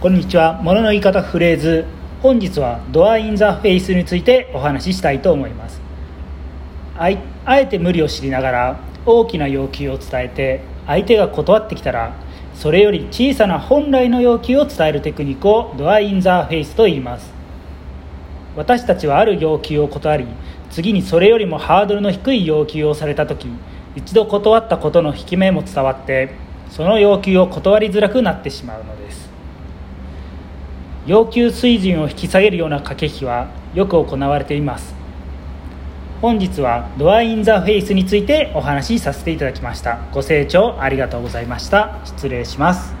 こんにちは。物のの言い方フレーズ。本日はドアインザフェイスについてお話ししたいと思います。あいあえて無理を知りながら大きな要求を伝えて相手が断ってきたらそれより小さな本来の要求を伝えるテクニックをドアインザフェイスと言います。私たちはある要求を断り次にそれよりもハードルの低い要求をされた時一度断ったことの引け目も伝わってその要求を断りづらくなってしまうのです。要求水準を引き下げるような駆け引きはよく行われています。本日はドアインザフェイスについてお話しさせていただきました。ご清聴ありがとうございました。失礼します。